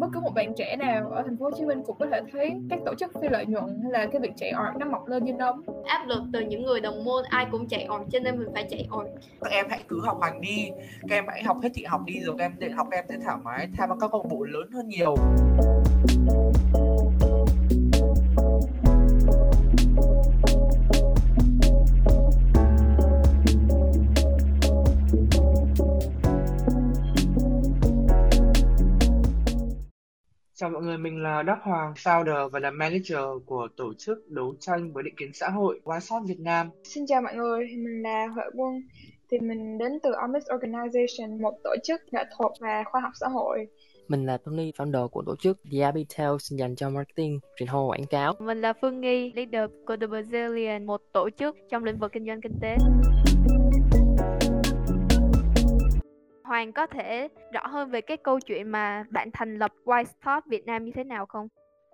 bất cứ một bạn trẻ nào ở thành phố Hồ Chí Minh cũng có thể thấy các tổ chức phi lợi nhuận hay là cái việc chạy art nó mọc lên như nấm. Áp lực từ những người đồng môn ai cũng chạy art cho nên mình phải chạy art các em hãy cứ học hành đi. Các em hãy học hết thị học đi rồi các em để học các em sẽ thoải mái tham gia các câu lạc bộ lớn hơn nhiều Chào mọi người, mình là Đắc Hoàng, founder và là manager của tổ chức đấu tranh với định kiến xã hội Shot Việt Nam. Xin chào mọi người, mình là Huệ Quân. Thì mình đến từ Omnis Organization, một tổ chức nghệ thuật và khoa học xã hội. Mình là Tony, founder của tổ chức The Abbey Tales dành cho marketing, truyền thông quảng cáo. Mình là Phương Nghi, leader của The Brazilian, một tổ chức trong lĩnh vực kinh doanh kinh tế. Hoàng có thể rõ hơn về cái câu chuyện mà bạn thành lập White Stop Việt Nam như thế nào không?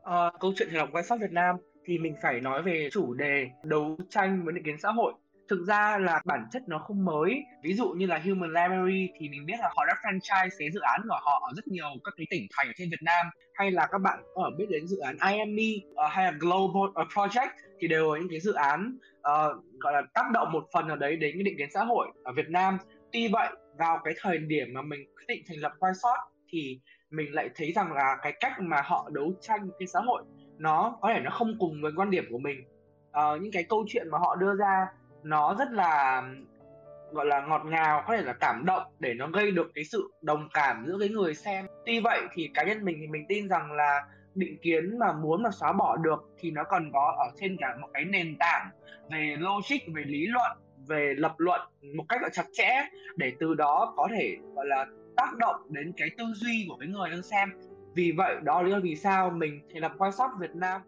À, câu chuyện thành lập White Stop Việt Nam thì mình phải nói về chủ đề đấu tranh với định kiến xã hội. Thực ra là bản chất nó không mới. Ví dụ như là Human Library thì mình biết là họ đã franchise cái dự án của họ ở rất nhiều các cái tỉnh thành ở trên Việt Nam. Hay là các bạn có biết đến dự án IME uh, ờ, hay là Global uh, Project thì đều là những cái dự án uh, gọi là tác động một phần nào đấy đến cái định kiến xã hội ở Việt Nam. Tuy vậy vào cái thời điểm mà mình quyết định thành lập Shot thì mình lại thấy rằng là cái cách mà họ đấu tranh cái xã hội nó có thể nó không cùng với quan điểm của mình. Uh, những cái câu chuyện mà họ đưa ra nó rất là gọi là ngọt ngào có thể là cảm động để nó gây được cái sự đồng cảm giữa cái người xem. Tuy vậy thì cá nhân mình thì mình tin rằng là định kiến mà muốn mà xóa bỏ được thì nó còn có ở trên cả một cái nền tảng về logic về lý luận về lập luận một cách là chặt chẽ để từ đó có thể gọi là tác động đến cái tư duy của cái người đang xem. Vì vậy đó là lý do vì sao mình thành lập quan sát Việt Nam.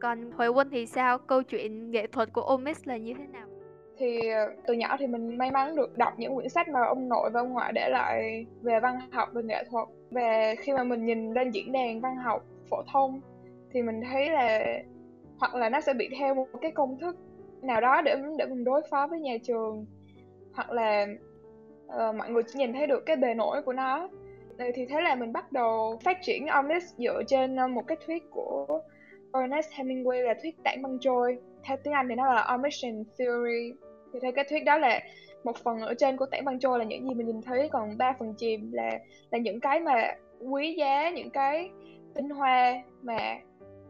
Còn Huệ Quân thì sao? Câu chuyện nghệ thuật của Omis là như thế nào? Thì ờ, từ nhỏ thì mình may mắn được đọc những quyển sách mà ông nội và ông ngoại để lại về văn học về nghệ thuật. Và khi mà mình nhìn lên diễn đàn văn học phổ thông thì mình thấy là hoặc là nó sẽ bị theo một cái công thức nào đó để để mình đối phó với nhà trường. Hoặc là uh, mọi người chỉ nhìn thấy được cái bề nổi của nó. Thì thế là mình bắt đầu phát triển Omnis dựa trên ờ, một cái thuyết của Ernest Hemingway là thuyết tảng băng trôi. Theo tiếng Anh thì nó là omission theory. Thì theo cái thuyết đó là một phần ở trên của tảng băng trôi là những gì mình nhìn thấy còn ba phần chìm là là những cái mà quý giá những cái tinh hoa mà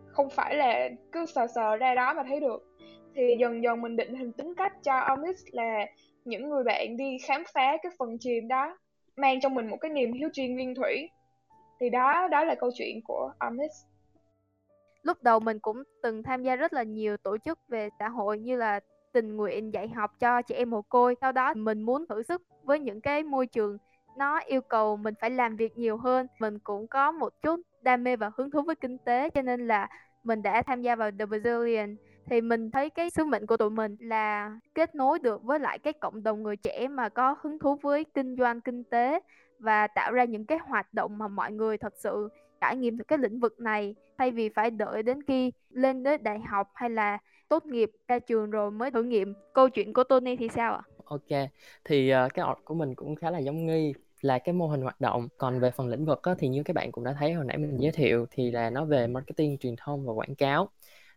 không phải là cứ sờ sờ ra đó mà thấy được thì dần dần mình định hình tính cách cho Omnis là những người bạn đi khám phá cái phần chìm đó, mang trong mình một cái niềm hiếu chiên nguyên thủy. Thì đó đó là câu chuyện của Omnis lúc đầu mình cũng từng tham gia rất là nhiều tổ chức về xã hội như là tình nguyện dạy học cho trẻ em mồ côi. Sau đó mình muốn thử sức với những cái môi trường nó yêu cầu mình phải làm việc nhiều hơn. Mình cũng có một chút đam mê và hứng thú với kinh tế, cho nên là mình đã tham gia vào The Brazilian thì mình thấy cái sứ mệnh của tụi mình là kết nối được với lại cái cộng đồng người trẻ mà có hứng thú với kinh doanh kinh tế và tạo ra những cái hoạt động mà mọi người thật sự trải nghiệm được cái lĩnh vực này. Thay vì phải đợi đến khi lên đến đại học hay là tốt nghiệp ra trường rồi mới thử nghiệm. Câu chuyện của Tony thì sao ạ? Ok thì uh, cái art của mình cũng khá là giống nghi là cái mô hình hoạt động. Còn về phần lĩnh vực á, thì như các bạn cũng đã thấy hồi nãy mình giới thiệu thì là nó về marketing truyền thông và quảng cáo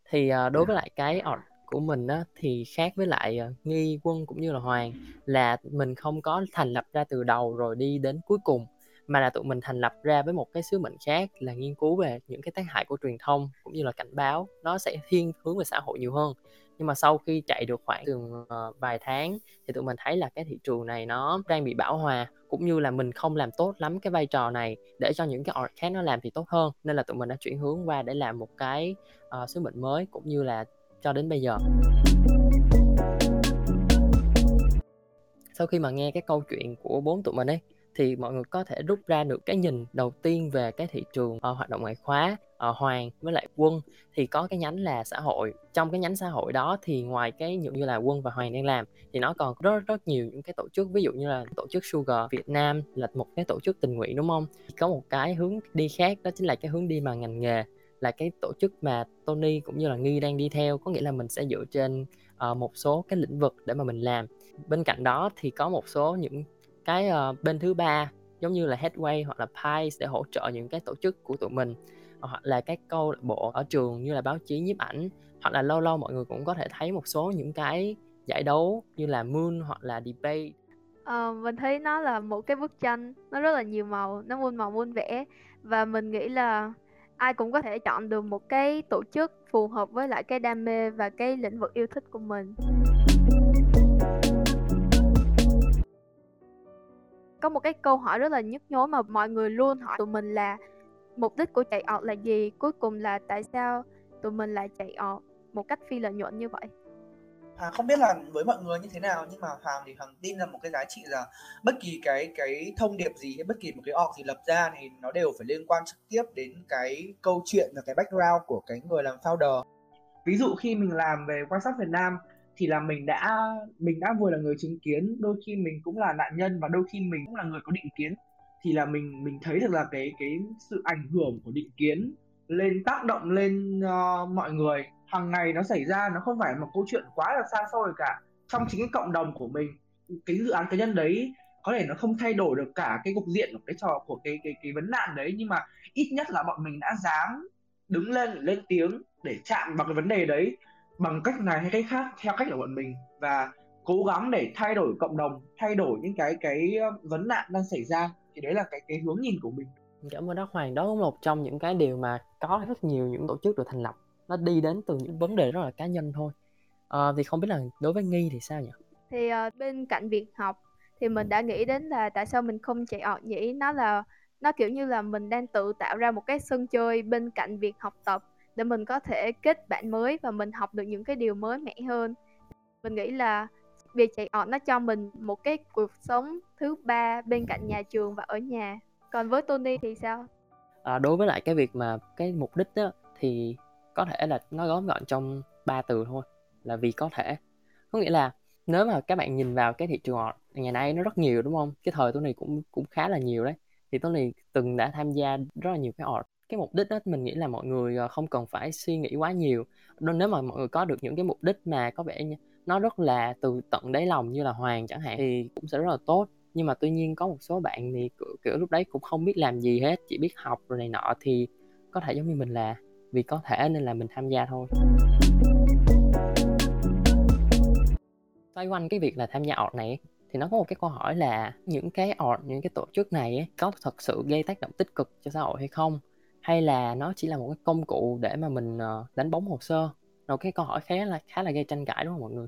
thì uh, đối với lại cái art của mình á, thì khác với lại uh, nghi quân cũng như là hoàng là mình không có thành lập ra từ đầu rồi đi đến cuối cùng mà là tụi mình thành lập ra với một cái sứ mệnh khác là nghiên cứu về những cái tác hại của truyền thông cũng như là cảnh báo. Nó sẽ thiên hướng về xã hội nhiều hơn nhưng mà sau khi chạy được khoảng từ ờ, vài tháng thì tụi mình thấy là cái thị trường này nó đang bị bão hòa cũng như là mình không làm tốt lắm cái vai trò này để cho những cái art khác nó làm thì tốt hơn. Nên là tụi mình đã chuyển hướng qua để làm một cái uh, sứ mệnh mới cũng như là cho đến bây giờ. Sau khi mà nghe cái câu chuyện của bốn tụi mình ấy thì mọi người có thể rút ra được cái nhìn đầu tiên về cái thị trường uh, hoạt động ngoại khóa uh, hoàng với lại quân. Thì có cái nhánh là xã hội trong cái nhánh xã hội đó thì ngoài cái những như là quân và hoàng đang làm thì nó còn rất rất nhiều những cái tổ chức ví dụ như là tổ chức Sugar Việt Nam là một cái tổ chức tình nguyện đúng không? Có một cái hướng đi khác đó chính là cái hướng đi mà ngành nghề là cái tổ chức mà Tony cũng như là Nghi đang đi theo. Có nghĩa là mình sẽ dựa trên uh, một số cái lĩnh vực để mà mình làm. Bên cạnh đó thì có một số những cái uh, bên thứ ba giống như là Headway hoặc là Pies để hỗ trợ những cái tổ chức của tụi mình ờ, hoặc là các câu lạc bộ ở trường như là báo chí nhiếp ảnh hoặc là lâu lâu mọi người cũng có thể thấy một số những cái giải đấu như là Moon hoặc là Debate. Ờ, mình thấy nó là một cái bức tranh nó rất là nhiều màu nó muôn màu muôn vẻ và mình nghĩ là ai cũng có thể chọn được một cái tổ chức phù hợp với lại cái đam mê và cái lĩnh vực yêu thích của mình. Có một cái câu hỏi rất là nhức nhối mà mọi người luôn hỏi tụi mình là mục đích của chạy ọt là gì cuối cùng là tại sao tụi mình lại chạy ọt một cách phi lợi nhuận như vậy Hoàng không biết là với mọi người như thế nào nhưng mà Hoàng thì Hoàng tin là một cái giá trị là bất kỳ cái cái thông điệp gì hay bất kỳ một cái org gì lập ra thì nó đều phải liên quan trực tiếp đến cái câu chuyện và cái background của cái người làm founder. Ví dụ khi mình làm về quan sát Việt Nam thì là mình đã mình đã vừa là người chứng kiến, đôi khi mình cũng là nạn nhân và đôi khi mình cũng là người có định kiến. Thì là mình mình thấy được là cái cái sự ảnh hưởng của định kiến lên tác động lên uh, mọi người. Hàng ngày nó xảy ra nó không phải một câu chuyện quá là xa xôi cả. Trong chính cái cộng đồng của mình cái dự án cá nhân đấy có thể nó không thay đổi được cả cái cục diện của cái trò của cái cái cái vấn nạn đấy nhưng mà ít nhất là bọn mình đã dám đứng lên lên tiếng để chạm vào cái vấn đề đấy bằng cách này hay cách khác theo cách của bọn mình và cố gắng để thay đổi cộng đồng thay đổi những cái cái vấn nạn đang xảy ra. Thì đấy là cái cái hướng nhìn của mình. Cảm ơn Đắc Hoàng. Đó là một trong những cái điều mà có rất nhiều những tổ chức được thành lập. Nó đi đến từ những vấn đề rất là cá nhân thôi. À, thì không biết là đối với nghi thì sao nhỉ? Thì uh, bên cạnh việc học thì mình đã nghĩ đến là tại sao mình không chạy ọt nhỉ? Nó là nó kiểu như là mình đang tự tạo ra một cái sân chơi bên cạnh việc học tập để mình có thể kết bạn mới và mình học được những cái điều mới mẻ hơn. Mình nghĩ là việc chạy ọt nó cho mình một cái cuộc sống thứ ba bên cạnh nhà trường và ở nhà. Còn với Tony thì sao? À, đối với lại cái việc mà cái mục đích đó thì có thể là nó gói gọn trong ba từ thôi là vì có thể. Có nghĩa là nếu mà các bạn nhìn vào cái thị trường ọt ngày nay nó rất nhiều đúng không? Cái thời tôi này cũng cũng khá là nhiều đấy. Thì tôi này từng đã tham gia rất là nhiều cái ọt cái mục đích đó mình nghĩ là mọi người ờ, không cần phải suy nghĩ quá nhiều. Nên nếu mà mọi người có được những cái mục đích mà có vẻ nó rất là từ tận đáy lòng như là hoàng chẳng hạn thì cũng sẽ rất là tốt. Nhưng mà tuy nhiên có một số bạn thì kiểu, kiểu lúc đấy cũng không biết làm gì hết chỉ biết học rồi này nọ thì có thể giống như mình là vì có thể nên là mình tham gia thôi. Xoay quanh cái việc là tham gia ọt này thì nó có một cái câu hỏi là những cái ọt, những cái tổ chức này ấy, có thật sự gây tác động tích cực cho xã hội hay không? Hay là nó chỉ là một cái công cụ để mà mình ờ, đánh bóng hồ sơ? Một cái câu hỏi khá là khá là gây tranh cãi đúng không mọi người?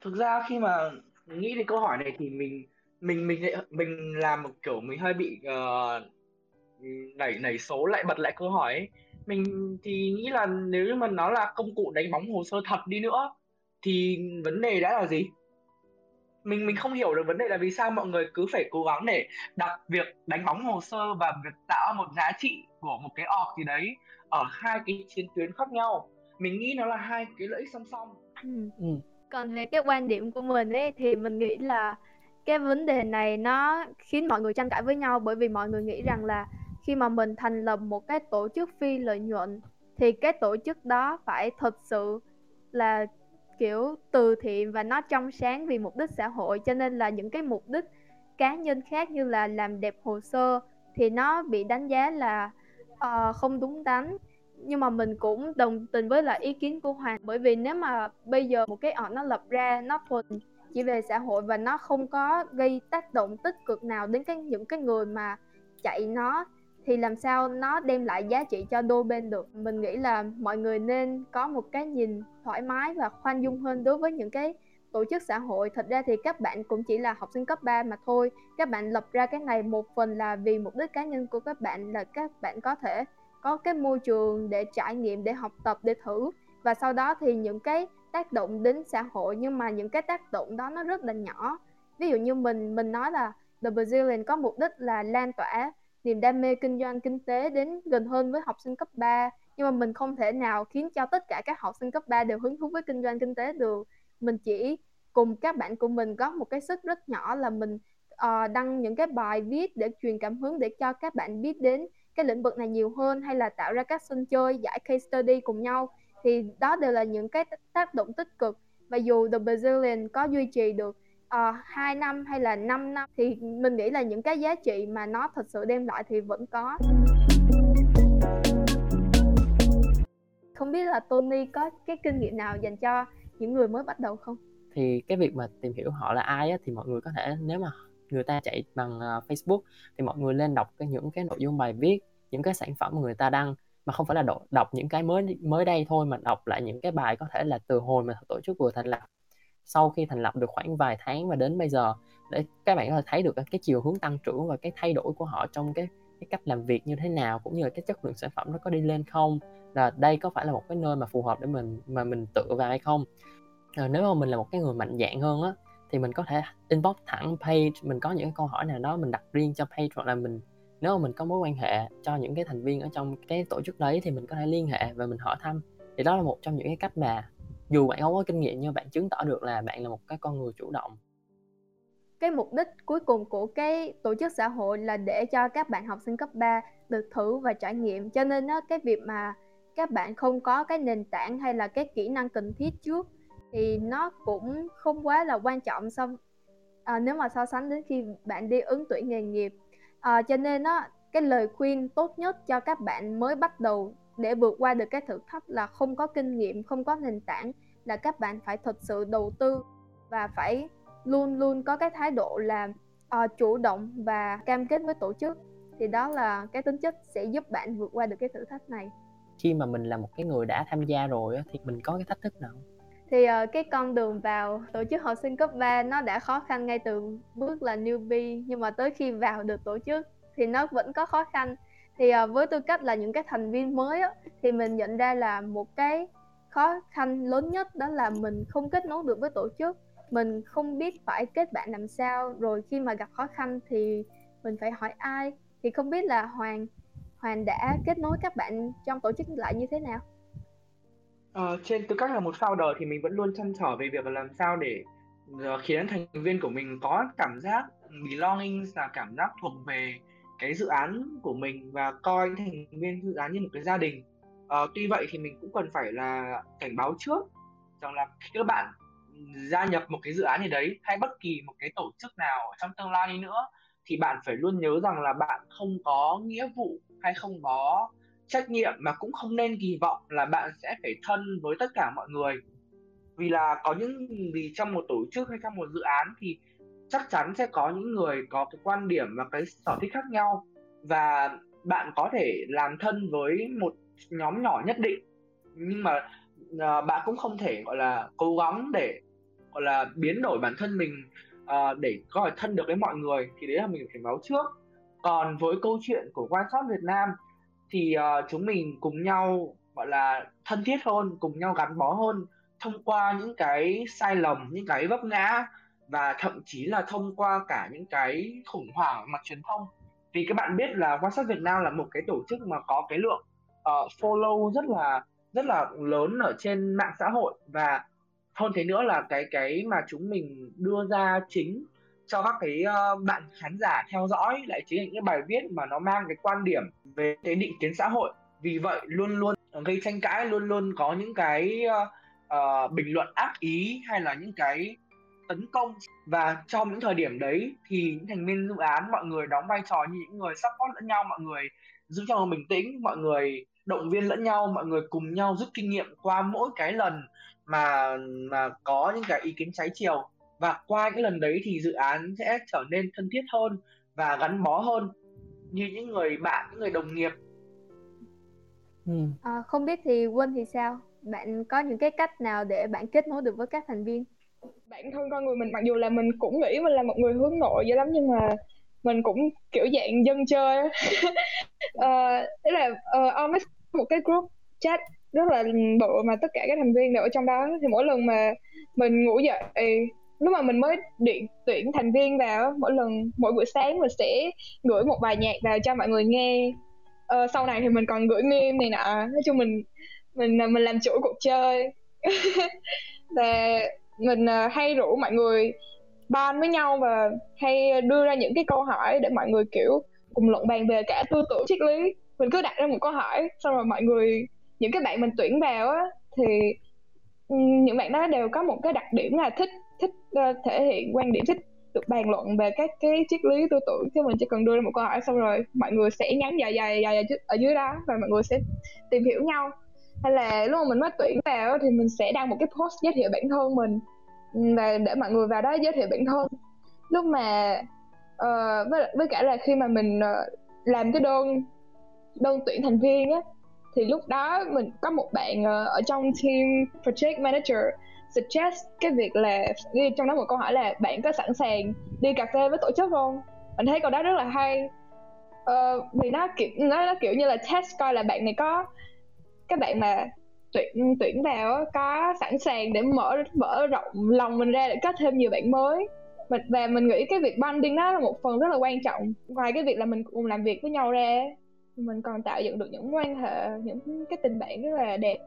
Thực ra khi mà nghĩ đến câu hỏi này thì mình mình mình mình làm một kiểu mình hơi bị uh, nảy nảy số lại bật lại câu hỏi ấy. Mình thì nghĩ là nếu như mà nó là công cụ đánh bóng hồ sơ thật đi nữa thì vấn đề đã là gì? Mình mình không hiểu được vấn đề là vì sao mọi người cứ phải cố gắng để đặt việc đánh bóng hồ sơ và việc tạo một giá trị của một cái org gì đấy ở hai cái chiến tuyến khác nhau mình nghĩ nó là hai cái lợi ích song song ừ. Ừ. còn về cái quan điểm của mình ấy thì mình nghĩ là cái vấn đề này nó khiến mọi người tranh cãi với nhau bởi vì mọi người nghĩ rằng là khi mà mình thành lập một cái tổ chức phi lợi nhuận thì cái tổ chức đó phải thật sự là kiểu từ thiện và nó trong sáng vì mục đích xã hội. Cho nên là những cái mục đích cá nhân khác như là làm đẹp hồ sơ thì nó bị đánh giá là uh, không đúng đắn. Nhưng mà mình cũng đồng tình với lại ý kiến của Hoàng. Bởi vì nếu mà bây giờ một cái họ nó lập ra nó thuần chỉ về xã hội và nó không có gây tác động tích cực nào đến cái những cái người mà chạy nó thì làm sao nó đem lại giá trị cho đôi bên được? Mình nghĩ là mọi người nên có một cái nhìn thoải mái và khoan dung hơn đối với những cái tổ chức xã hội. Thật ra thì các bạn cũng chỉ là học sinh cấp 3 mà thôi. Các bạn lập ra cái này một phần là vì mục đích cá nhân của các bạn, là các bạn có thể có cái môi trường để trải nghiệm, để học tập, để thử. Và sau đó thì những cái tác động đến xã hội, nhưng mà những cái tác động đó nó rất là nhỏ. Ví dụ như mình mình nói là The Brazilian có mục đích là lan tỏa niềm đam mê kinh doanh kinh tế đến gần hơn với học sinh cấp 3 nhưng mà mình không thể nào khiến cho tất cả các học sinh cấp 3 đều hứng thú với kinh doanh kinh tế được. Mình chỉ cùng các bạn của mình có một cái sức rất nhỏ là mình uh, đăng những cái bài viết để truyền cảm hứng để cho các bạn biết đến cái lĩnh vực này nhiều hơn hay là tạo ra các sân chơi giải case study cùng nhau. Thì đó đều là những cái tác động tích cực. Và dù The Brazilian có duy trì được Ờ, uh, 2 năm hay là 5 năm thì mình nghĩ là những cái giá trị mà nó thật sự đem lại thì vẫn có. Không biết là Tony có cái kinh nghiệm nào dành cho những người mới bắt đầu không? Thì cái việc mà tìm hiểu họ là ai á, thì mọi người có thể nếu mà người ta chạy bằng uh, Facebook thì mọi người lên đọc cái những cái nội dung bài viết những cái sản phẩm người ta đăng mà không phải là đọc, đọc những cái mới mới đây thôi mà đọc lại những cái bài có thể là từ hồi mà tổ chức vừa thành lập sau khi thành lập được khoảng vài tháng và đến bây giờ để các bạn có thể thấy được cái chiều hướng tăng trưởng và cái thay đổi của họ trong cái cái cách làm việc như thế nào cũng như là cái chất lượng sản phẩm nó có đi lên không là đây có phải là một cái nơi mà phù hợp để mình mà mình tựa vào hay không? À, nếu mà mình là một cái người mạnh dạng hơn á thì mình có thể inbox thẳng page mình có những câu hỏi nào đó mình đặt riêng cho page hoặc là mình nếu mà mình có mối quan hệ cho những cái thành viên ở trong cái tổ chức đấy thì mình có thể liên hệ và mình hỏi thăm. Thì đó là một trong những cái cách mà dù bạn không có kinh nghiệm nhưng bạn chứng tỏ được là bạn là một cái con người chủ động. Cái mục đích cuối cùng của cái tổ chức xã hội là để cho các bạn học sinh cấp 3 được thử và trải nghiệm. Cho nên đó, cái việc mà các bạn không có cái nền tảng hay là cái kỹ năng cần thiết trước thì nó cũng không quá là quan trọng so à, nếu mà so sánh đến khi bạn đi ứng tuyển nghề nghiệp. À, cho nên đó cái lời khuyên tốt nhất cho các bạn mới bắt đầu để vượt qua được cái thử thách là không có kinh nghiệm không có nền tảng là các bạn phải thật sự đầu tư và phải luôn luôn có cái thái độ là uh, chủ động và cam kết với tổ chức. Thì đó là cái tính chất sẽ giúp bạn vượt qua được cái thử thách này. Khi mà mình là một cái người đã tham gia rồi thì mình có cái thách thức nào? Thì uh, cái con đường vào tổ chức học sinh cấp 3 nó đã khó khăn ngay từ bước là newbie nhưng mà tới khi vào được tổ chức thì nó vẫn có khó khăn thì uh, với tư cách là những cái thành viên mới á, thì mình nhận ra là một cái khó khăn lớn nhất đó là mình không kết nối được với tổ chức. Mình không biết phải kết bạn làm sao rồi khi mà gặp khó khăn thì mình phải hỏi ai. Thì không biết là hoàng hoàng đã kết nối các bạn trong tổ chức lại như thế nào? Ờ, trên tư cách là một founder thì mình vẫn luôn chăn trở về việc làm sao để ờ, khiến thành viên của mình có cảm giác belonging là cảm giác thuộc về cái dự án của mình và coi thành viên dự án như một cái gia đình. à, tuy vậy thì mình cũng cần phải là cảnh báo trước rằng là khi các bạn gia nhập một cái dự án gì đấy hay bất kỳ một cái tổ chức nào trong tương lai đi nữa thì bạn phải luôn nhớ rằng là bạn không có nghĩa vụ hay không có trách nhiệm mà cũng không nên kỳ vọng là bạn sẽ phải thân với tất cả mọi người vì là có những vì trong một tổ chức hay trong một dự án thì chắc chắn sẽ có những người có cái quan điểm và cái sở thích khác nhau. Và bạn có thể làm thân với một nhóm nhỏ nhất định. Nhưng mà uh, bạn cũng không thể gọi là cố gắng để gọi là biến đổi bản thân mình uh, để có thể thân được với mọi người. Thì đấy là mình phải báo trước. Còn với câu chuyện của quan sát Việt Nam thì uh, chúng mình cùng nhau gọi là thân thiết hơn cùng nhau gắn bó hơn thông qua những cái sai lầm những cái vấp ngã và thậm chí là thông qua cả những cái khủng hoảng mặt truyền thông. Vì các bạn biết là quan sát Việt Nam là một cái tổ chức mà có cái lượng uh, follow rất là rất là lớn ở trên mạng xã hội. Và hơn thế nữa là cái cái mà chúng mình đưa ra chính cho các cái uh, bạn khán giả theo dõi lại chính là những bài viết mà nó mang cái quan điểm về cái định kiến xã hội. Vì vậy luôn luôn gây tranh cãi luôn luôn có những cái uh, uh, bình luận ác ý hay là những cái tấn công. Và trong những thời điểm đấy thì những thành viên dự án mọi người đóng vai trò như những người support lẫn nhau mọi người giữ cho bình tĩnh mọi người động viên lẫn nhau mọi người cùng nhau rút kinh nghiệm qua mỗi cái lần mà mà có những cái ý kiến trái chiều. Và qua cái lần đấy thì dự án sẽ trở nên thân thiết hơn và gắn bó hơn như những người bạn những người đồng nghiệp. Ừ. à, không biết thì quân thì sao? Bạn có những cái cách nào để bạn kết nối được với các thành viên bản thân con người mình mặc dù là mình cũng nghĩ mình là một người hướng nội dữ lắm nhưng mà mình cũng kiểu dạng dân chơi uh, ờ, tức là uh, một cái group chat rất là bự mà tất cả các thành viên đều ở trong đó. Thì mỗi lần mà mình ngủ dậy lúc mà mình mới điện tuyển thành viên vào mỗi lần mỗi buổi sáng mình sẽ gửi một bài nhạc vào cho mọi người nghe. Ờ, sau này thì mình còn gửi meme này nọ. Nói chung mình mình mình làm chủ cuộc chơi. Và mình à, hay rủ mọi người ban với nhau và hay đưa ra những cái câu hỏi để mọi người kiểu cùng luận bàn về cả tư tưởng triết lý. Mình cứ đặt ra một câu hỏi xong rồi mọi người những cái bạn mình tuyển vào á thì những bạn đó đều có một cái đặc điểm là thích thích uh, thể hiện quan điểm thích được bàn luận về các cái triết lý tư tưởng. Thì mình chỉ cần đưa ra một câu hỏi xong rồi mọi người sẽ nhắn dài dài dài, dài ở dưới đó và mọi người sẽ tìm hiểu nhau hay là lúc mà mình mới tuyển vào thì mình sẽ đăng một cái post giới thiệu bản thân mình. Ừ, và để mọi người vào đó giới thiệu bản thân. Lúc mà uh, với với cả là khi mà mình uh, làm cái đơn đơn tuyển thành viên á thì lúc đó mình có một bạn uh, ở trong team project manager suggest cái việc là ghi trong đó một câu hỏi là bạn có sẵn sàng đi cà phê với tổ chức không? Mình thấy câu đó rất là hay. Uh, vì nó kiểu nó, nó kiểu như là test coi là bạn này có các bạn mà tuyển tuyển vào có sẵn sàng để mở mở rộng lòng mình ra để có thêm nhiều bạn mới. Và mình nghĩ cái việc bonding đó là một phần rất là quan trọng. Ngoài cái việc là mình cùng làm việc với nhau ra, mình còn tạo dựng được những quan hệ, những cái tình bạn rất là đẹp.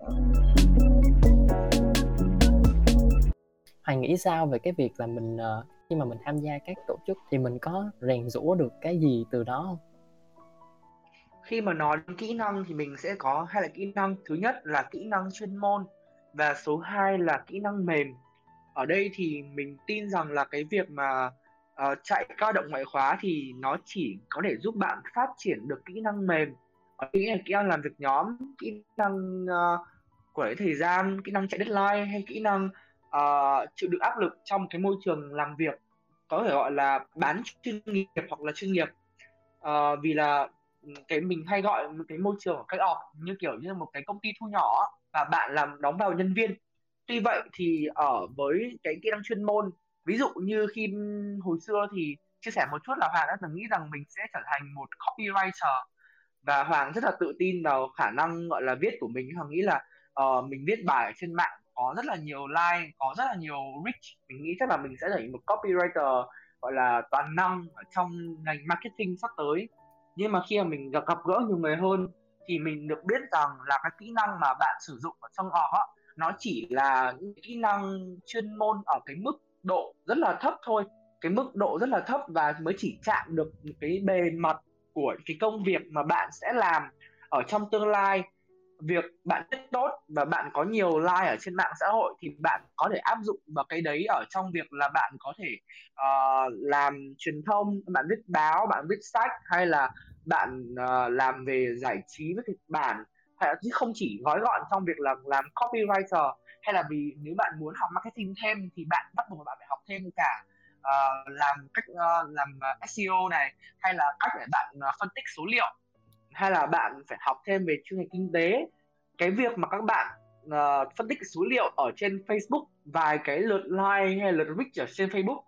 Hoàng nghĩ sao về cái việc là mình ờ, khi mà mình tham gia các tổ chức thì mình có rèn rũa được cái gì từ đó không? Khi mà nói đến kỹ năng thì mình sẽ có hai là kỹ năng thứ nhất là kỹ năng chuyên môn và số 2 là kỹ năng mềm. Ở đây thì mình tin rằng là cái việc mà uh, chạy cao động ngoại khóa thì nó chỉ có thể giúp bạn phát triển được kỹ năng mềm. Ở đây là kỹ năng làm việc nhóm, kỹ năng uh, quản lý thời gian, kỹ năng chạy deadline hay kỹ năng uh, chịu được áp lực trong cái môi trường làm việc có thể gọi là bán chuyên nghiệp hoặc là chuyên nghiệp uh, vì là cái mình hay gọi một cái môi trường cách ọp như kiểu như một cái công ty thu nhỏ và bạn làm đóng vào nhân viên. Tuy vậy thì ở với cái kỹ năng chuyên môn ví dụ như khi hồi xưa thì chia sẻ một chút là hoàng đã từng nghĩ rằng mình sẽ trở thành một copywriter và hoàng rất là tự tin vào khả năng gọi là viết của mình. Hoàng nghĩ là uh, mình viết bài ở trên mạng có rất là nhiều like có rất là nhiều reach. Mình nghĩ chắc là mình sẽ trở thành một copywriter gọi là toàn năng ở trong ngành marketing sắp tới nhưng mà khi mà mình gặp, gặp gỡ nhiều người hơn thì mình được biết rằng là cái kỹ năng mà bạn sử dụng ở trong họ nó chỉ là những kỹ năng chuyên môn ở cái mức độ rất là thấp thôi. Cái mức độ rất là thấp và mới chỉ chạm được cái bề mặt của cái công việc mà bạn sẽ làm ở trong tương lai việc bạn viết tốt và bạn có nhiều like ở trên mạng xã hội thì bạn có thể áp dụng vào cái đấy ở trong việc là bạn có thể uh, làm truyền thông bạn viết báo bạn viết sách hay là bạn uh, làm về giải trí với kịch bản. Hay là chứ không chỉ gói gọn trong việc là làm copywriter hay là vì nếu bạn muốn học marketing thêm thì bạn bắt buộc bạn phải học thêm cả uh, làm cách uh, làm SEO này hay là cách để bạn uh, phân tích số liệu hay là bạn phải học thêm về chuyên ngành kinh tế cái việc mà các bạn uh, phân tích số liệu ở trên Facebook vài cái lượt like hay lượt reach ở trên Facebook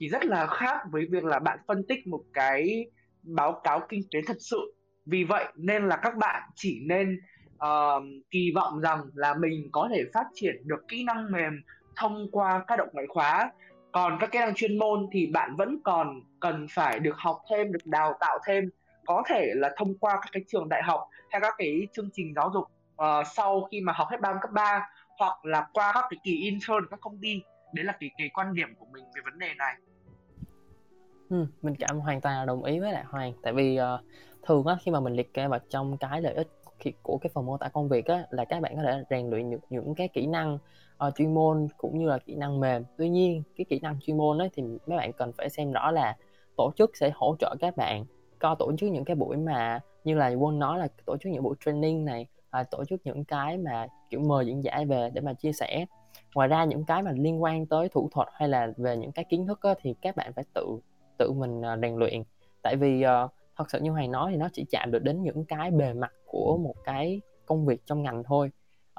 thì rất là khác với việc là bạn phân tích một cái báo cáo kinh tế thật sự. Vì vậy nên là các bạn chỉ nên uh, kỳ vọng rằng là mình có thể phát triển được kỹ năng mềm thông qua các động ngoại khóa. Còn các kỹ năng chuyên môn thì bạn vẫn còn cần phải được học thêm được đào tạo thêm có thể là thông qua các cái trường đại học hay các cái chương trình giáo dục uh, sau khi mà học hết ba cấp 3 hoặc là qua các cái kỳ intern các công ty. Đấy là cái cái quan điểm của mình về vấn đề này. Ừ, mình cảm hoàn toàn đồng ý với lại Hoàng. Tại vì uh, thường á khi mà mình liệt kê vào trong cái lợi ích của cái phần mô tả công việc á là các bạn có thể rèn luyện những, những cái kỹ năng uh, chuyên môn cũng như là kỹ năng mềm. Tuy nhiên cái kỹ năng chuyên môn ấy thì mấy bạn cần phải xem rõ là tổ chức sẽ hỗ trợ các bạn có tổ chức những cái buổi mà như là quân nói là tổ chức những buổi training này à, tổ chức những cái mà kiểu mời diễn giả về để mà chia sẻ. Ngoài ra những cái mà liên quan tới thủ thuật hay là về những cái kiến thức á, thì các bạn phải tự tự mình uh, rèn luyện. Tại vì uh, thật sự như hoàng nói thì nó chỉ chạm được đến những cái bề mặt của một cái công việc trong ngành thôi.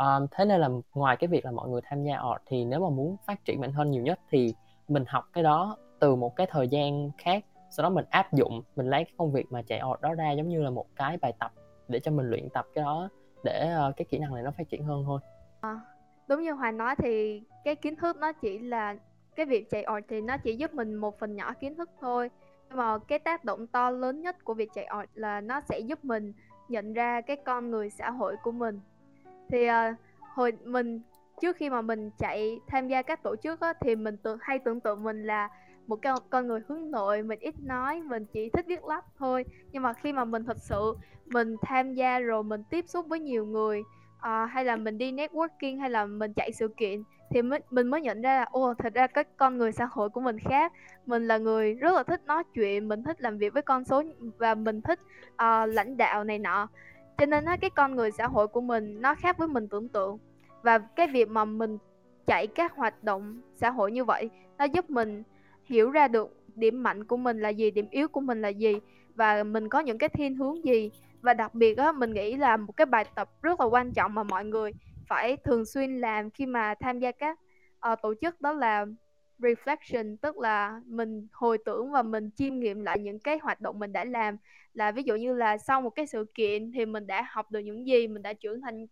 Uh, thế nên là ngoài cái việc là mọi người tham gia art thì nếu mà muốn phát triển bản thân nhiều nhất thì mình học cái đó từ một cái thời gian khác sau đó mình áp dụng mình lấy cái công việc mà chạy ọt đó ra giống như là một cái bài tập để cho mình luyện tập cái đó để uh, cái kỹ năng này nó phát triển hơn thôi. À, đúng như Hoàng nói thì cái kiến thức nó chỉ là cái việc chạy ọt thì nó chỉ giúp mình một phần nhỏ kiến thức thôi. Nhưng mà cái tác động to lớn nhất của việc chạy ọt là nó sẽ giúp mình nhận ra cái con người xã hội của mình. Thì uh, hồi mình trước khi mà mình chạy tham gia các tổ chức á, thì mình tưởng hay tưởng tượng mình là một con, con người hướng nội mình ít nói mình chỉ thích viết lách thôi. Nhưng mà khi mà mình thật sự mình tham gia rồi mình tiếp xúc với nhiều người à, hay là mình đi networking hay là mình chạy sự kiện thì mới, mình mới nhận ra là ô thật ra cái con người xã hội của mình khác. Mình là người rất là thích nói chuyện mình thích làm việc với con số và mình thích uh, lãnh đạo này nọ. Cho nên á cái con người xã hội của mình nó khác với mình tưởng tượng. Và cái việc mà mình chạy các hoạt động xã hội như vậy nó giúp mình hiểu ra được điểm mạnh của mình là gì điểm yếu của mình là gì và mình có những cái thiên hướng gì. Và đặc biệt á mình nghĩ là một cái bài tập rất là quan trọng mà mọi người phải thường xuyên làm khi mà tham gia các uh, tổ chức đó là reflection tức là mình hồi tưởng và mình chiêm nghiệm lại những cái hoạt động mình đã làm. Là ví dụ như là sau một cái sự kiện thì mình đã học được những gì mình đã trưởng thành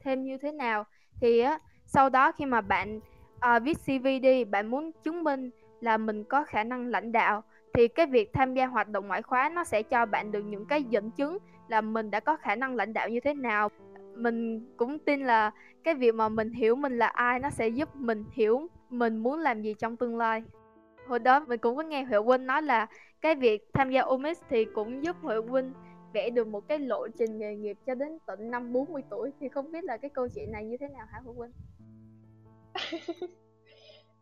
thêm như thế nào thì á sau đó khi mà bạn uh, viết CV đi bạn muốn chứng minh là mình có khả năng lãnh đạo, thì cái việc tham gia hoạt động ngoại khóa nó sẽ cho bạn được những cái dẫn chứng là mình đã có khả năng lãnh đạo như thế nào mình cũng tin là cái việc mà mình hiểu mình là ai nó sẽ giúp mình hiểu mình muốn làm gì trong tương lai hồi đó mình cũng có nghe Huệ Huynh nói là cái việc tham gia OMIS thì cũng giúp Huệ Huynh vẽ được một cái lộ trình nghề nghiệp cho đến tận năm 40 tuổi, thì không biết là cái câu chuyện này như thế nào hả Huệ Huynh?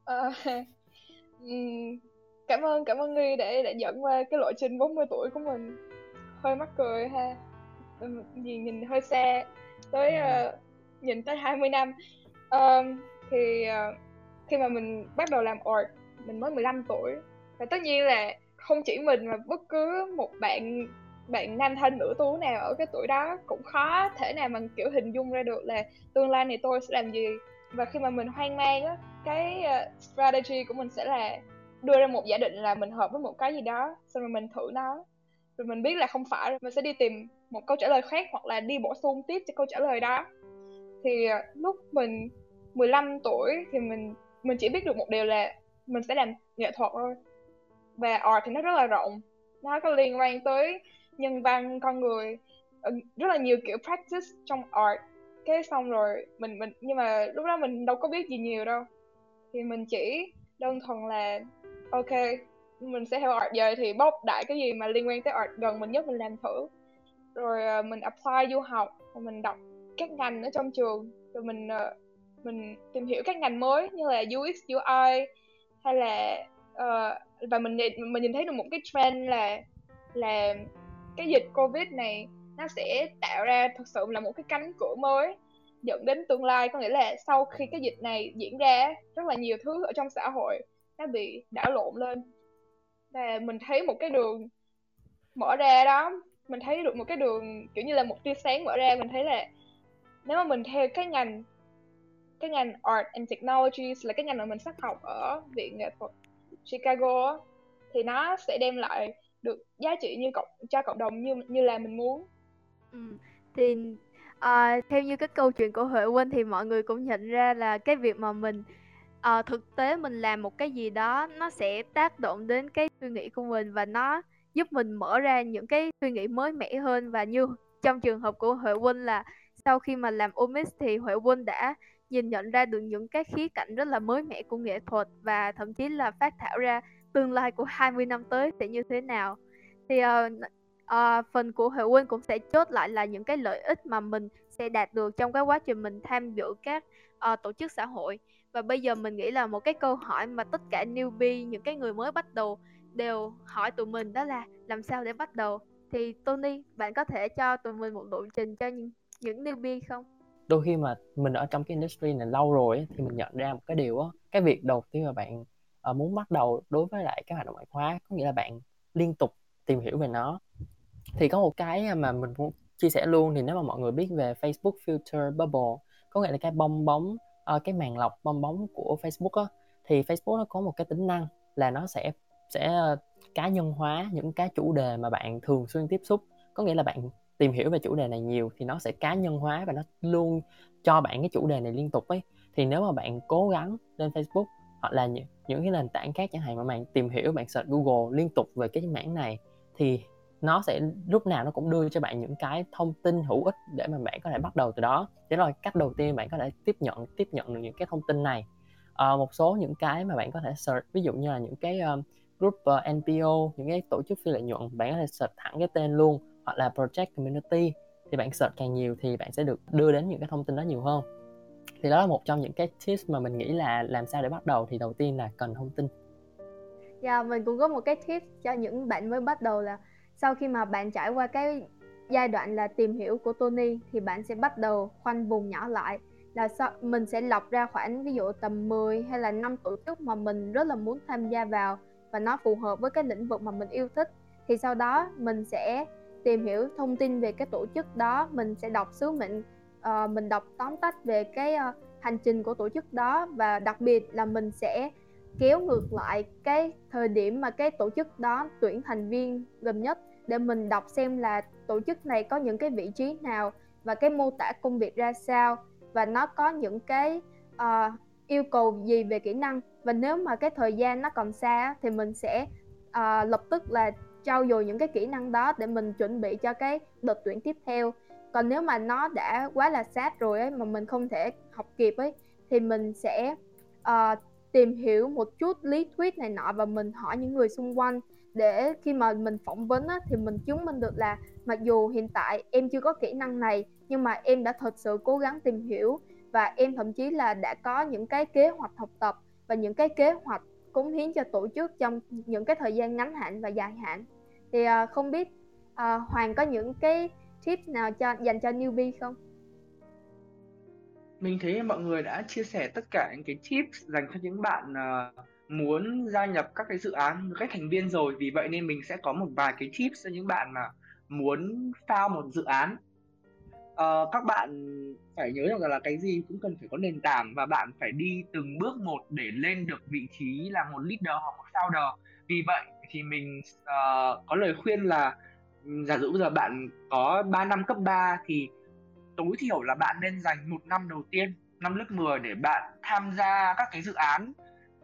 Ờ, cảm ơn cảm ơn Nghi để đã dẫn qua cái lộ trình 40 tuổi của mình. Hơi mắc cười ha. Gì nhìn hơi xa tới uh, nhìn tới 20 năm. Um, thì uh, khi mà mình bắt đầu làm art mình mới 15 tuổi. Và tất nhiên là không chỉ mình mà bất cứ một bạn bạn nam thanh nữ tú nào ở cái tuổi đó cũng khó thể nào mà kiểu hình dung ra được là tương lai này tôi sẽ làm gì và khi mà mình hoang mang á cái uh, strategy của mình sẽ là đưa ra một giả định là mình hợp với một cái gì đó xong rồi mình thử nó. Rồi mình biết là không phải rồi mình sẽ đi tìm một câu trả lời khác hoặc là đi bổ sung tiếp cho câu trả lời đó. Thì uh, lúc mình 15 tuổi thì mình mình chỉ biết được một điều là mình sẽ làm nghệ thuật thôi. Và art thì nó rất là rộng nó có liên quan tới nhân văn con người ờ, rất là nhiều kiểu practice trong art cái xong rồi mình mình nhưng mà lúc đó mình đâu có biết gì nhiều đâu. Thì mình chỉ đơn thuần là ok mình sẽ theo art giờ thì bóc đại cái gì mà liên quan tới art gần mình nhất mình làm thử. Rồi uh, mình apply du học rồi mình đọc các ngành ở trong trường rồi mình uh, mình tìm hiểu các ngành mới như là UX UI hay là uh, và mình mình nhìn thấy được một cái trend là là cái dịch covid này nó sẽ tạo ra thực sự là một cái cánh cửa mới dẫn đến tương lai. Có nghĩa là sau khi cái dịch này diễn ra, rất là nhiều thứ ở trong xã hội nó bị đảo lộn lên. Và mình thấy một cái đường mở ra đó, mình thấy được một cái đường kiểu như là một tia sáng mở ra. Mình thấy là nếu mà mình theo cái ngành cái ngành art and technologies là cái ngành mà mình sắp học ở viện nghệ thuật Chicago thì nó sẽ đem lại được giá trị như cộng, cho cộng đồng như như là mình muốn. Ừ. Thì à, theo như cái câu chuyện của Huệ Huynh thì mọi người cũng nhận ra là cái việc mà mình à, thực tế mình làm một cái gì đó nó sẽ tác động đến cái suy nghĩ của mình và nó giúp mình mở ra những cái suy nghĩ mới mẻ hơn và như trong trường hợp của Huệ Huynh là sau khi mà làm Omis thì Huệ Huynh đã nhìn nhận ra được những cái khía cạnh rất là mới mẻ của nghệ thuật và thậm chí là phát thảo ra tương lai của 20 năm tới sẽ như thế nào thì uh, uh, phần của Huệ Huynh cũng sẽ chốt lại là những cái lợi ích mà mình sẽ đạt được trong cái quá trình mình tham dự các uh, tổ chức xã hội. Và bây giờ mình nghĩ là một cái câu hỏi mà tất cả newbie những cái người mới bắt đầu đều hỏi tụi mình đó là làm sao để bắt đầu? Thì Tony bạn có thể cho tụi mình một lộ trình cho những những newbie không? Đôi khi mà mình ở trong cái industry này lâu rồi thì mình nhận ra một cái điều á cái việc đầu tiên mà bạn uh, muốn bắt đầu đối với lại các hoạt động ngoại khóa có nghĩa là bạn liên tục tìm hiểu về nó thì có một cái mà mình muốn chia sẻ luôn thì nếu mà mọi người biết về Facebook filter bubble có nghĩa là cái bong bóng uh, cái màn lọc bong bóng của Facebook á thì Facebook nó có một cái tính năng là nó sẽ sẽ ờ, cá nhân hóa những cái chủ đề mà bạn thường xuyên tiếp xúc. Có nghĩa là bạn tìm hiểu về chủ đề này nhiều thì nó sẽ cá nhân hóa và nó luôn cho bạn cái chủ đề này liên tục ấy. Thì nếu mà bạn cố gắng lên Facebook hoặc là những, những cái nền tảng khác chẳng hạn mà bạn tìm hiểu bạn search Google liên tục về cái mảng này thì nó sẽ lúc nào nó cũng đưa cho bạn những cái thông tin hữu ích để mà bạn có thể bắt đầu từ đó. Thế rồi cách đầu tiên bạn có thể tiếp nhận tiếp nhận được những cái thông tin này. À, một số những cái mà bạn có thể search ví dụ như là những cái um, group ờ, uh, NPO những cái tổ chức phi lợi nhuận bạn có thể search thẳng cái tên luôn hoặc là project community. Thì bạn search càng nhiều thì bạn sẽ được đưa đến những cái thông tin đó nhiều hơn. Thì đó là một trong những cái tips mà mình nghĩ là làm sao để bắt đầu. Thì đầu tiên là cần thông tin. Dạ, yeah, mình cũng có một cái tip cho những bạn mới bắt đầu là sau khi mà bạn trải qua cái giai đoạn là tìm hiểu của Tony thì bạn sẽ bắt đầu khoanh vùng nhỏ lại. Là sao mình sẽ lọc ra khoảng ví dụ tầm 10 hay là 5 tổ chức mà mình rất là muốn tham gia vào và nó phù hợp với cái lĩnh vực mà mình yêu thích. Thì sau đó mình sẽ tìm hiểu thông tin về cái tổ chức đó mình sẽ đọc sứ mệnh uh, mình đọc tóm tắt về cái uh, hành trình của tổ chức đó và đặc biệt là mình sẽ kéo ngược lại cái thời điểm mà cái tổ chức đó tuyển thành viên gần nhất để mình đọc xem là tổ chức này có những cái vị trí nào và cái mô tả công việc ra sao và nó có những cái uh, yêu cầu gì về kỹ năng. Và nếu mà cái thời gian nó còn xa thì mình sẽ uh, lập tức là trau dồi những cái kỹ năng đó để mình chuẩn bị cho cái đợt tuyển tiếp theo. Còn nếu mà nó đã quá là sát rồi ấy mà mình không thể học kịp ấy thì mình sẽ uh, tìm hiểu một chút lý thuyết này nọ và mình hỏi những người xung quanh để khi mà mình phỏng vấn á, thì mình chứng minh được là mặc dù hiện tại em chưa có kỹ năng này nhưng mà em đã thật sự cố gắng tìm hiểu và em thậm chí là đã có những cái kế hoạch học tập và những cái kế hoạch cống hiến cho tổ chức trong những cái thời gian ngắn hạn và dài hạn thì uh, không biết uh, Hoàng có những cái tips nào cho dành cho newbie không? Mình thấy mọi người đã chia sẻ tất cả những cái tips dành cho những bạn uh, muốn gia nhập các cái dự án với các thành viên rồi. Vì vậy nên mình sẽ có một vài cái tips cho những bạn mà muốn found một dự án. Uh, các bạn phải nhớ rằng là cái gì cũng cần phải có nền tảng và bạn phải đi từng bước một để lên được vị trí là một leader hoặc một founder. Vì vậy thì mình uh, có lời khuyên là ừ, giả dụ bây giờ bạn có 3 năm cấp 3 thì tối thiểu là bạn nên dành một năm đầu tiên năm lớp 10 để bạn tham gia các cái dự án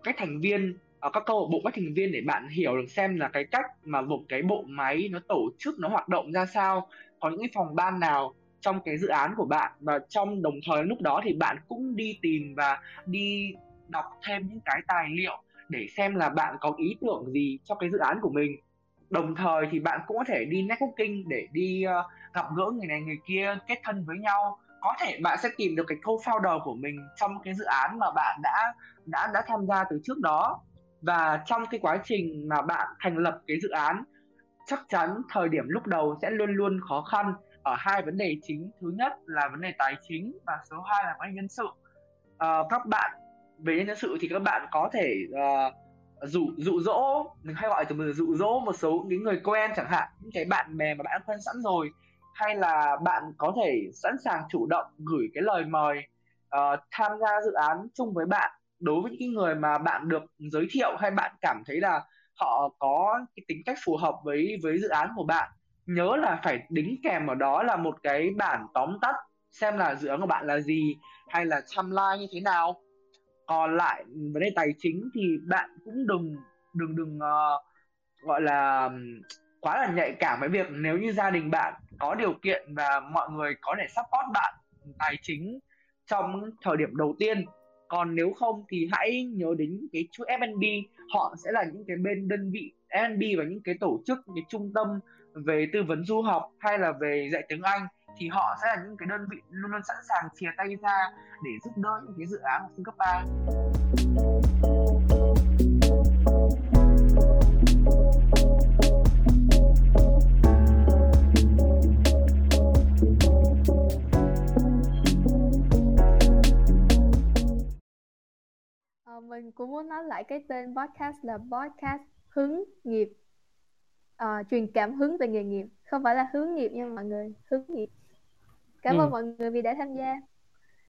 các thành viên ở các câu lạc bộ các thành viên để bạn hiểu được xem là cái cách mà một cái bộ máy nó tổ chức nó hoạt động ra sao có những cái phòng ban nào trong cái dự án của bạn và trong đồng thời lúc đó thì bạn cũng đi tìm và đi đọc thêm những cái tài liệu để xem là bạn có ý tưởng gì cho cái dự án của mình. Đồng thời thì bạn cũng có thể đi networking để đi uh, gặp gỡ người này người kia kết thân với nhau. Có thể bạn sẽ tìm được cái co-founder của mình trong cái dự án mà bạn đã đã đã tham gia từ trước đó. Và trong cái quá trình mà bạn thành lập cái dự án chắc chắn thời điểm lúc đầu sẽ luôn luôn khó khăn ở hai vấn đề chính. Thứ nhất là vấn đề tài chính và số 2 là vấn đề nhân sự. À, các bạn về nhân sự thì các bạn có thể uh, dụ dụ dỗ mình hay gọi từ dụ dỗ một số những người quen chẳng hạn những cái bạn bè mà bạn quen sẵn rồi hay là bạn có thể sẵn sàng chủ động gửi cái lời mời uh, tham gia dự án chung với bạn đối với những người mà bạn được giới thiệu hay bạn cảm thấy là họ có cái tính cách phù hợp với với dự án của bạn? Nhớ là phải đính kèm ở đó là một cái bản tóm tắt xem là dự án của bạn là gì hay là timeline như thế nào. Còn lại vấn đề tài chính thì bạn cũng đừng đừng đừng uh, gọi là quá là nhạy cảm với việc nếu như gia đình bạn có điều kiện và mọi người có thể support bạn tài chính trong thời điểm đầu tiên. Còn nếu không thì hãy nhớ đến cái chuỗi F&B họ sẽ là những cái bên đơn vị F&B và những cái tổ chức những cái trung tâm về tư vấn du học hay là về dạy tiếng Anh. Thì họ sẽ là những cái đơn vị luôn luôn sẵn sàng chia tay ra để giúp đỡ những cái dự án học sinh mình cũng muốn nói lại cái tên podcast là podcast hứng nghiệp. Uh, truyền cảm hứng về nghề nghiệp. Không phải là hướng nghiệp nha mọi người hướng nghiệp. Cảm ừ. ơn mọi người vì đã tham gia